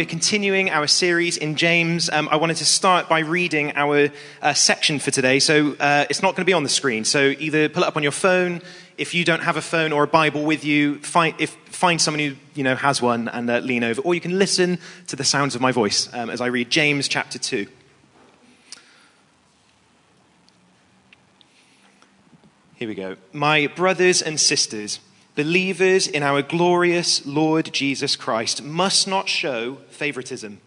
We're continuing our series in James. Um, I wanted to start by reading our uh, section for today. So uh, it's not going to be on the screen. So either pull it up on your phone. If you don't have a phone or a Bible with you, find, if, find someone who you know, has one and uh, lean over. Or you can listen to the sounds of my voice um, as I read James chapter 2. Here we go. My brothers and sisters, believers in our glorious Lord Jesus Christ, must not show favoritism.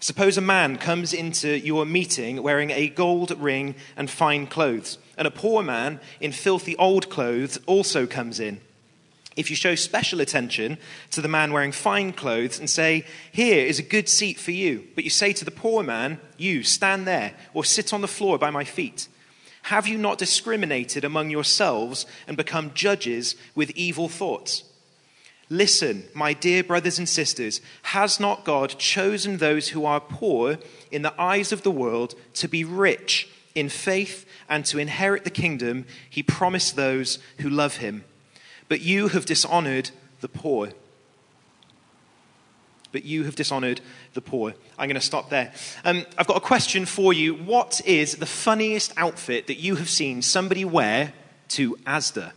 Suppose a man comes into your meeting wearing a gold ring and fine clothes, and a poor man in filthy old clothes also comes in. If you show special attention to the man wearing fine clothes and say, Here is a good seat for you, but you say to the poor man, You stand there, or sit on the floor by my feet, have you not discriminated among yourselves and become judges with evil thoughts? Listen, my dear brothers and sisters, has not God chosen those who are poor in the eyes of the world to be rich in faith and to inherit the kingdom he promised those who love him? But you have dishonored the poor but you have dishonored the poor. I'm going to stop there. Um, I've got a question for you. What is the funniest outfit that you have seen somebody wear to Asda?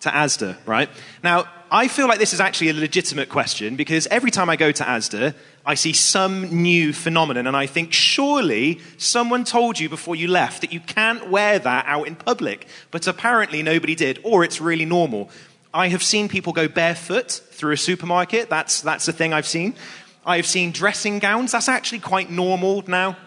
To Asda, right? Now, I feel like this is actually a legitimate question because every time I go to Asda, I see some new phenomenon and I think surely someone told you before you left that you can't wear that out in public. But apparently nobody did, or it's really normal. I have seen people go barefoot through a supermarket. That's, that's a thing I've seen. I've seen dressing gowns. That's actually quite normal now.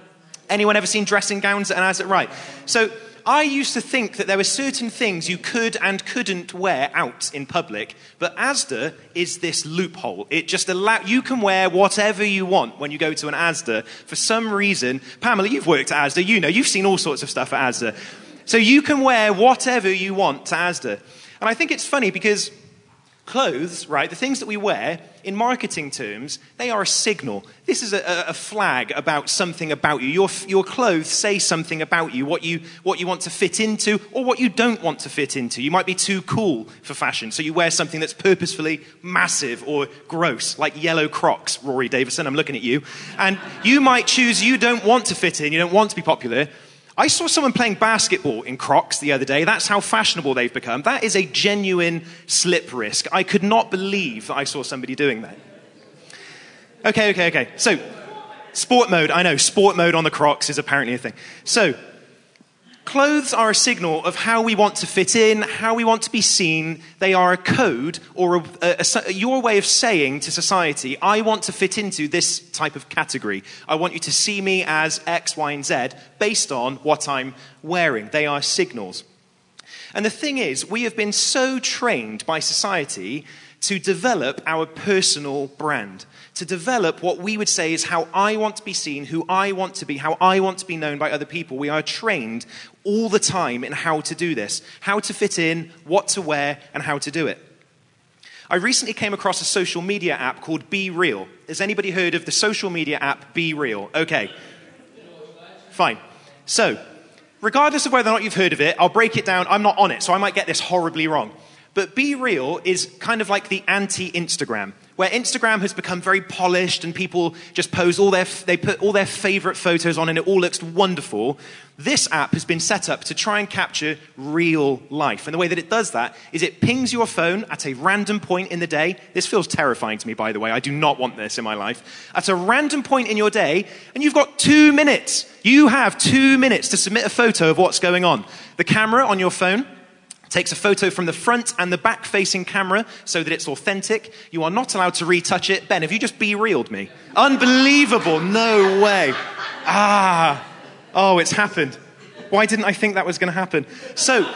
Anyone ever seen dressing gowns and has it right? So I used to think that there were certain things you could and couldn't wear out in public, but Asda is this loophole. It just allow you can wear whatever you want when you go to an Asda. For some reason, Pamela, you've worked at Asda, you know, you've seen all sorts of stuff at Asda. So you can wear whatever you want to Asda. And I think it's funny because clothes, right, the things that we wear, in marketing terms, they are a signal. This is a, a, flag about something about you. Your, your clothes say something about you what, you, what you want to fit into or what you don't want to fit into. You might be too cool for fashion, so you wear something that's purposefully massive or gross, like yellow crocs, Rory Davison, I'm looking at you. And you might choose you don't want to fit in, you don't want to be popular, I saw someone playing basketball in Crocs the other day. That's how fashionable they've become. That is a genuine slip risk. I could not believe that I saw somebody doing that. Okay, okay, okay. So, sport mode. I know, sport mode on the Crocs is apparently a thing. So, Clothes are a signal of how we want to fit in, how we want to be seen. They are a code or a, a, a, your way of saying to society, I want to fit into this type of category. I want you to see me as X, Y, and Z based on what I'm wearing. They are signals. And the thing is, we have been so trained by society to develop our personal brand to develop what we would say is how I want to be seen, who I want to be, how I want to be known by other people. We are trained all the time in how to do this, how to fit in, what to wear, and how to do it. I recently came across a social media app called BeReal. Has anybody heard of the social media app BeReal? Okay. Fine. So, regardless of whether or not you've heard of it, I'll break it down. I'm not on it, so I might get this horribly wrong. But BeReal is kind of like the anti Instagram where Instagram has become very polished and people just pose all their, they put all their favorite photos on and it all looks wonderful. This app has been set up to try and capture real life. And the way that it does that is it pings your phone at a random point in the day. This feels terrifying to me, by the way. I do not want this in my life. At a random point in your day, and you've got two minutes. You have two minutes to submit a photo of what's going on. The camera on your phone takes a photo from the front and the back facing camera so that it's authentic. You are not allowed to retouch it. Ben, have you just be reeled me? Unbelievable. No way. Ah. Oh, it's happened. Why didn't I think that was going to happen? So,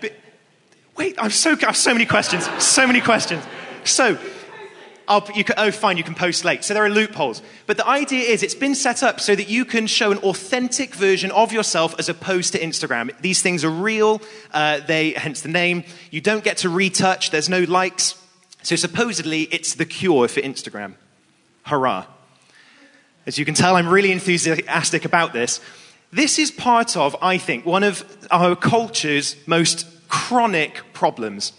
but, wait, I'm so, I have so many questions. So many questions. So, Oh, can, oh, fine, you can post late. So there are loopholes. But the idea is it's been set up so that you can show an authentic version of yourself as opposed to Instagram. These things are real, uh, they, hence the name. You don't get to retouch, there's no likes. So supposedly it's the cure for Instagram. Hurrah. As you can tell, I'm really enthusiastic about this. This is part of, I think, one of our culture's most chronic problems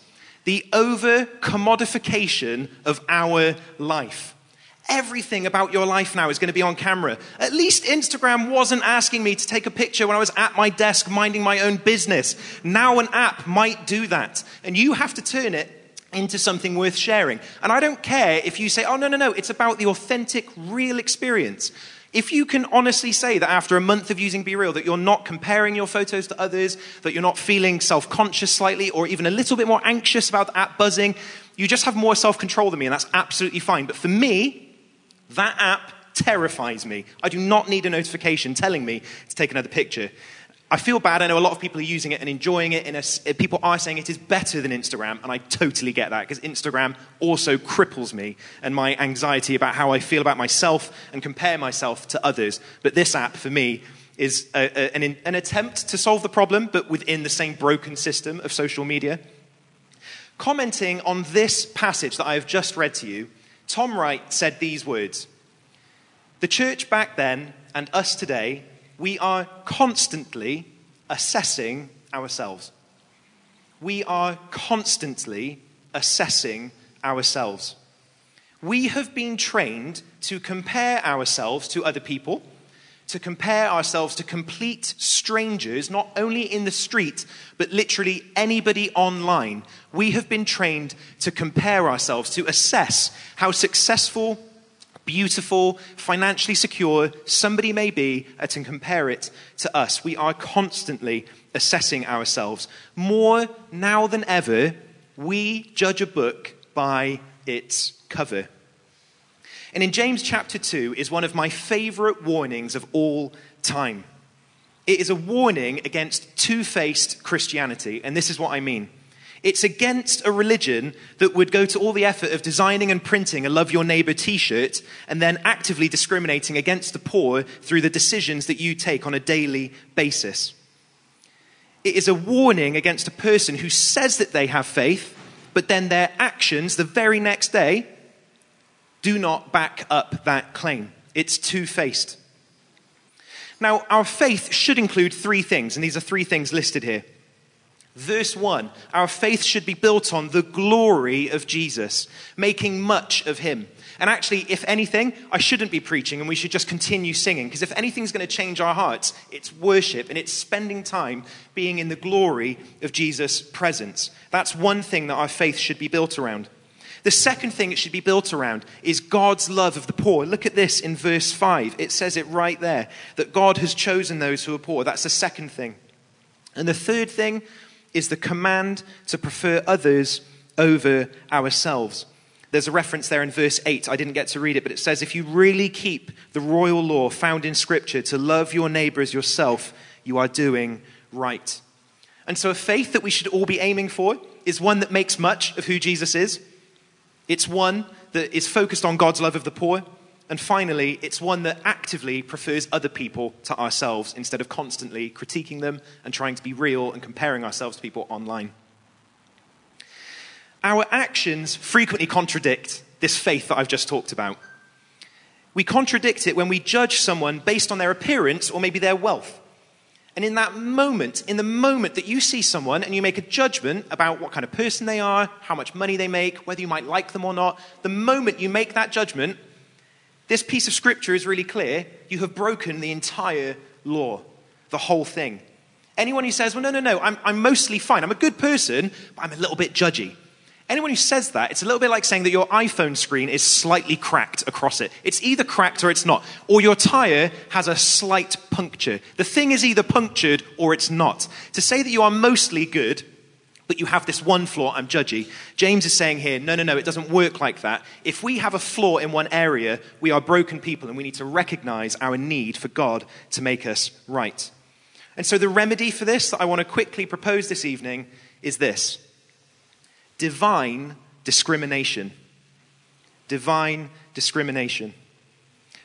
the over commodification of our life. Everything about your life now is going to be on camera. At least Instagram wasn't asking me to take a picture when I was at my desk minding my own business. Now an app might do that. And you have to turn it into something worth sharing. And I don't care if you say, oh, no, no, no, it's about the authentic, real experience. If you can honestly say that after a month of using BeReal, that you're not comparing your photos to others, that you're not feeling self conscious slightly, or even a little bit more anxious about the app buzzing, you just have more self control than me, and that's absolutely fine. But for me, that app terrifies me. I do not need a notification telling me to take another picture. I feel bad. I know a lot of people are using it and enjoying it. And uh, people are saying it is better than Instagram, and I totally get that because Instagram also cripples me and my anxiety about how I feel about myself and compare myself to others. But this app, for me, is a, a, an, an attempt to solve the problem, but within the same broken system of social media. Commenting on this passage that I have just read to you, Tom Wright said these words The church back then and us today we are constantly assessing ourselves. We are constantly assessing ourselves. We have been trained to compare ourselves to other people, to compare ourselves to complete strangers, not only in the street, but literally anybody online. We have been trained to compare ourselves, to assess how successful beautiful, financially secure somebody may be, and to compare it to us. We are constantly assessing ourselves. More now than ever, we judge a book by its cover. And in James chapter 2 is one of my favorite warnings of all time. It is a warning against two faced Christianity, and this is what I mean. It's against a religion that would go to all the effort of designing and printing a Love Your Neighbor t shirt and then actively discriminating against the poor through the decisions that you take on a daily basis. It is a warning against a person who says that they have faith, but then their actions the very next day do not back up that claim. It's two faced. Now, our faith should include three things, and these are three things listed here. Verse 1 Our faith should be built on the glory of Jesus, making much of him. And actually, if anything, I shouldn't be preaching and we should just continue singing. Because if anything's going to change our hearts, it's worship and it's spending time being in the glory of Jesus' presence. That's one thing that our faith should be built around. The second thing it should be built around is God's love of the poor. Look at this in verse 5. It says it right there that God has chosen those who are poor. That's the second thing. And the third thing is the command to prefer others over ourselves. There's a reference there in verse 8. I didn't get to read it, but it says, If you really keep the royal law found in Scripture to love your neighbor as yourself, you are doing right. And so, a faith that we should all be aiming for is one that makes much of who Jesus is. It's one that is focused on God's love of the poor. And finally, it's one that actively prefers other people to ourselves instead of constantly critiquing them and trying to be real and comparing ourselves to people online. Our actions frequently contradict this faith that I've just talked about. We contradict it when we judge someone based on their appearance or maybe their wealth. And in that moment, in the moment that you see someone and you make a judgment about what kind of person they are, how much money they make, whether you might like them or not, the moment you make that judgment, this piece of scripture is really clear. You have broken the entire law, the whole thing. Anyone who says, well, no, no, no, I'm, I'm mostly fine. I'm a good person, but I'm a little bit judgy. Anyone who says that, it's a little bit like saying that your iPhone screen is slightly cracked across it. It's either cracked or it's not. Or your tire has a slight puncture. The thing is either punctured or it's not. To say that you are mostly good but you have this one flaw, I'm judgy. James is saying here, no, no, no, it doesn't work like that. If we have a flaw in one area, we are broken people and we need to recognize our need for God to make us right. And so the remedy for this that I want to quickly propose this evening is this divine discrimination. Divine discrimination.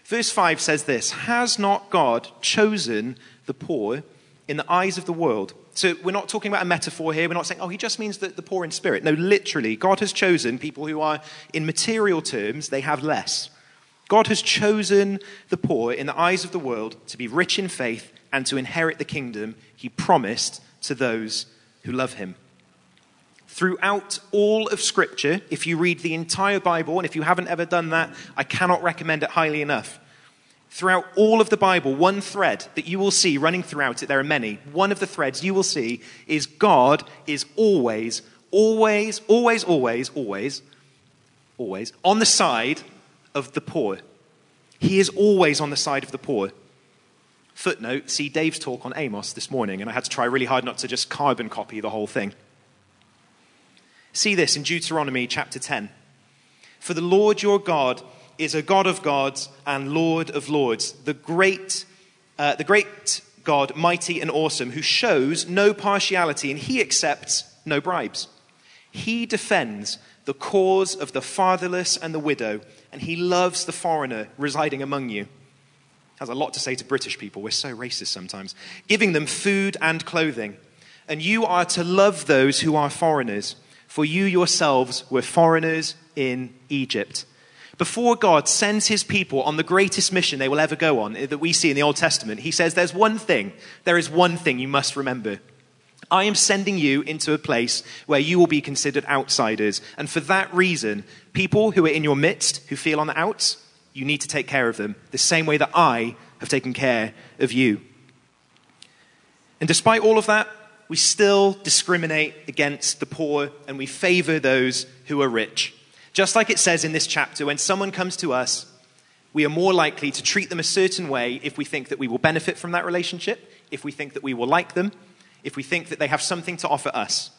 Verse 5 says this Has not God chosen the poor in the eyes of the world? So we're not talking about a metaphor here. We're not saying, oh, he just means the, the poor in spirit. No, literally, God has chosen people who are, in material terms, they have less. God has chosen the poor in the eyes of the world to be rich in faith and to inherit the kingdom he promised to those who love him. Throughout all of Scripture, if you read the entire Bible, and if you haven't ever done that, I cannot recommend it highly enough. Throughout all of the Bible, one thread that you will see running throughout it, there are many, one of the threads you will see is God is always, always, always, always, always, always on the side of the poor. He is always on the side of the poor. Footnote, see Dave's talk on Amos this morning, and I had to try really hard not to just carbon copy the whole thing. See this in Deuteronomy chapter 10. For the Lord your God is a God of gods and Lord of lords, the great, uh, the great God, mighty and awesome, who shows no partiality and he accepts no bribes. He defends the cause of the fatherless and the widow, and he loves the foreigner residing among you. Has a lot to say to British people. We're so racist sometimes. Giving them food and clothing. And you are to love those who are foreigners, for you yourselves were foreigners in Egypt. Before God sends his people on the greatest mission they will ever go on eh, that we see in the Old Testament, he says, There's one thing, there is one thing you must remember. I am sending you into a place where you will be considered outsiders. And for that reason, people who are in your midst, who feel on the outs, you need to take care of them, the same way that I have taken care of you. And despite all of that, we still discriminate against the poor and we favor those who are rich. Just like it says in this chapter, when someone comes to us, we are more likely to treat them a certain way if we think that we will benefit from that relationship, if we think that we will like them, if we think that they have something to offer us.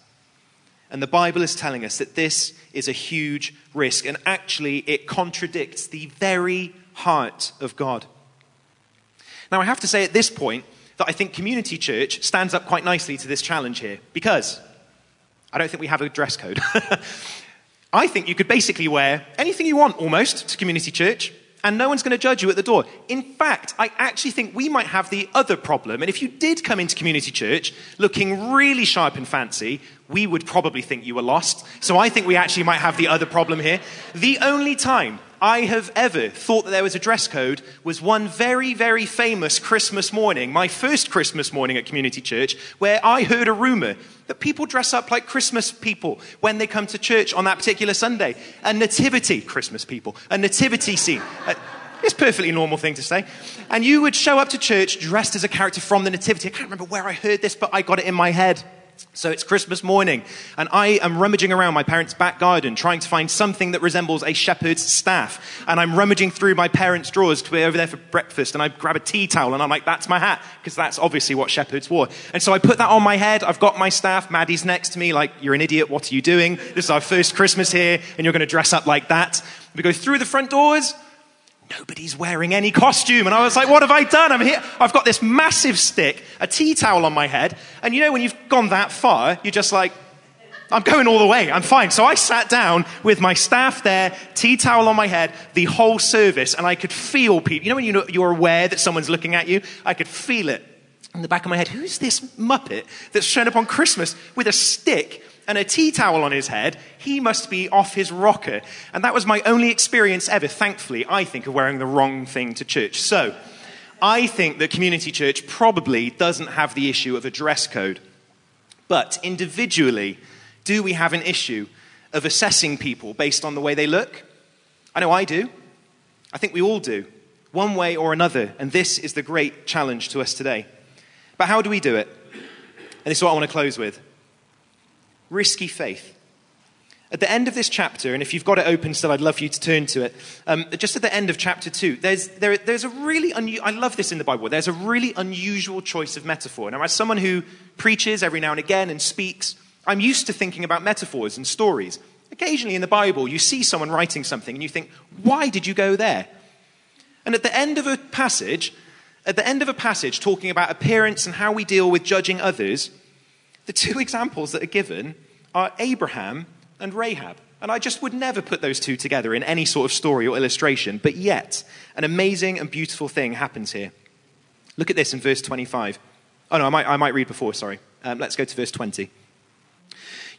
And the Bible is telling us that this is a huge risk, and actually, it contradicts the very heart of God. Now, I have to say at this point that I think Community Church stands up quite nicely to this challenge here, because I don't think we have a dress code. I think you could basically wear anything you want almost to Community Church and no one's going to judge you at the door. In fact, I actually think we might have the other problem. And if you did come into community church looking really sharp and fancy, we would probably think you were lost. So I think we actually might have the other problem here. The only time I have ever thought that there was a dress code was one very, very famous Christmas morning, my first Christmas morning at community church, where I heard a rumor that people dress up like Christmas people when they come to church on that particular Sunday. A nativity, Christmas people, a nativity scene. Uh, it's a perfectly normal thing to say. And you would show up to church dressed as a character from the nativity. I can't remember where I heard this, but I got it in my head. So it's Christmas morning, and I am rummaging around my parents' back garden trying to find something that resembles a shepherd's staff. And I'm rummaging through my parents' drawers to be over there for breakfast, and I grab a tea towel, and I'm like, that's my hat, because that's obviously what shepherds wore. And so I put that on my head, I've got my staff, Maddie's next to me, like, you're an idiot, what are you doing? This is our first Christmas here, and you're going to dress up like that. We go through the front doors, nobody's wearing any costume. And I was like, what have I done? I'm here. I've got this massive stick, a tea towel on my head. And you know, when you've gone that far, you're just like, I'm going all the way. I'm fine. So I sat down with my staff there, tea towel on my head, the whole service, and I could feel people. You know when you know, you're aware that someone's looking at you? I could feel it in the back of my head. Who's this Muppet that's shown up on Christmas with a stick and a tea towel on his head, he must be off his rocker. And that was my only experience ever, thankfully, I think, of wearing the wrong thing to church. So, I think that community church probably doesn't have the issue of a dress code. But individually, do we have an issue of assessing people based on the way they look? I know I do. I think we all do, one way or another. And this is the great challenge to us today. But how do we do it? And this is what I want to close with risky faith. At the end of this chapter, and if you've got it open still, I'd love for you to turn to it. Um, just at the end of chapter 2, there's, there, there's a really, I love this in the Bible, there's a really unusual choice of metaphor. Now, as someone who preaches every now and again and speaks, I'm used to thinking about metaphors and stories. Occasionally in the Bible, you see someone writing something and you think, why did you go there? And at the end of a passage, at the end of a passage talking about appearance and how we deal with judging others, the two examples that are given are Abraham and Rahab. And I just would never put those two together in any sort of story or illustration, but yet, an amazing and beautiful thing happens here. Look at this in verse 25. Oh, no, I might, I might read before, sorry. Um, let's go to verse 20.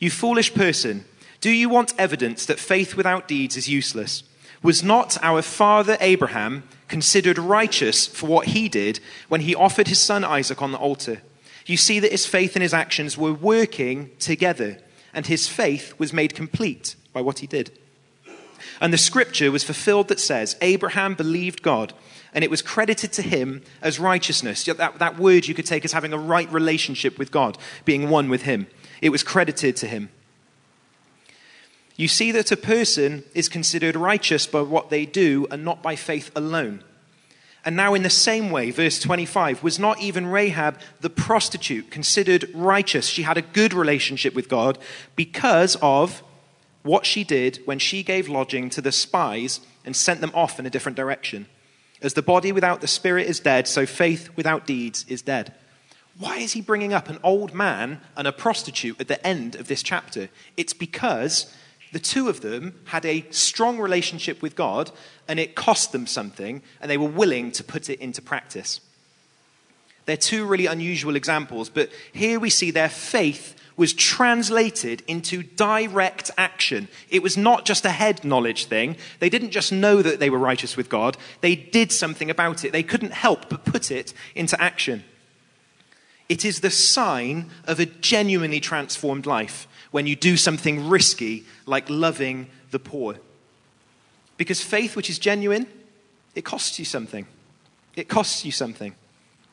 You foolish person, do you want evidence that faith without deeds is useless? Was not our father Abraham considered righteous for what he did when he offered his son Isaac on the altar? You see that his faith and his actions were working together. and his faith was made complete by what he did. And the scripture was fulfilled that says, Abraham believed God, and it was credited to him as righteousness. That, that word you could take as having a right relationship with God, being one with him. It was credited to him. You see that a person is considered righteous by what they do and not by faith alone. And now, in the same way, verse 25, was not even Rahab the prostitute considered righteous? She had a good relationship with God because of what she did when she gave lodging to the spies and sent them off in a different direction. As the body without the spirit is dead, so faith without deeds is dead. Why is he bringing up an old man and a prostitute at the end of this chapter? It's because the two of them had a strong relationship with God and it cost them something and they were willing to put it into practice. They're two really unusual examples, but here we see their faith was translated into direct action. It was not just a head knowledge thing. They didn't just know that they were righteous with God, they did something about it. They couldn't help but put it into action. It is the sign of a genuinely transformed life when you do something risky like loving the poor. Because faith, which is genuine, it costs you something. It costs you something.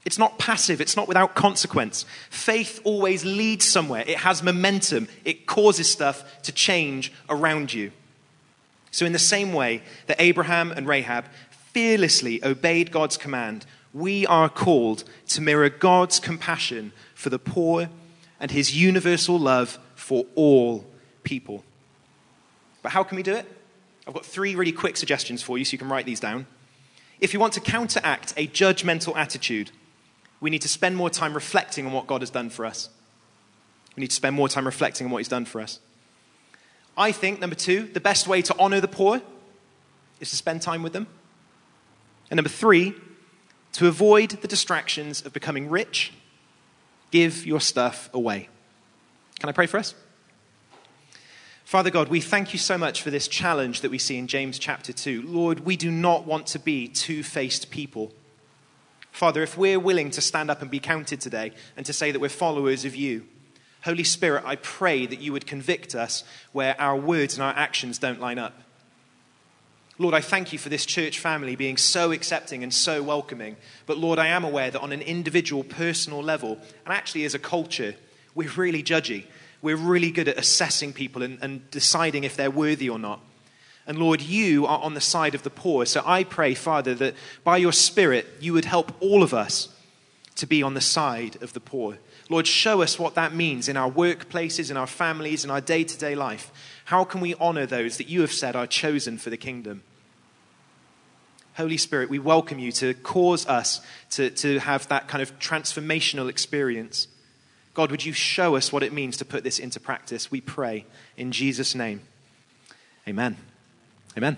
It's not passive, it's not without consequence. Faith always leads somewhere, it has momentum, it causes stuff to change around you. So, in the same way that Abraham and Rahab fearlessly obeyed God's command, we are called to mirror God's compassion for the poor and his universal love for all people. But how can we do it? I've got three really quick suggestions for you so you can write these down. If you want to counteract a judgmental attitude, we need to spend more time reflecting on what God has done for us. We need to spend more time reflecting on what He's done for us. I think, number two, the best way to honor the poor is to spend time with them. And number three, to avoid the distractions of becoming rich, give your stuff away. Can I pray for us? Father God, we thank you so much for this challenge that we see in James chapter 2. Lord, we do not want to be two faced people. Father, if we're willing to stand up and be counted today and to say that we're followers of you, Holy Spirit, I pray that you would convict us where our words and our actions don't line up. Lord, I thank you for this church family being so accepting and so welcoming. But Lord, I am aware that on an individual, personal level, and actually as a culture, we're really judgy. We're really good at assessing people and, and deciding if they're worthy or not. And Lord, you are on the side of the poor. So I pray, Father, that by your Spirit, you would help all of us to be on the side of the poor. Lord, show us what that means in our workplaces, in our families, in our day to day life. How can we honor those that you have said are chosen for the kingdom? Holy Spirit, we welcome you to cause us to, to have that kind of transformational experience. God, would you show us what it means to put this into practice? We pray in Jesus' name. Amen. Amen.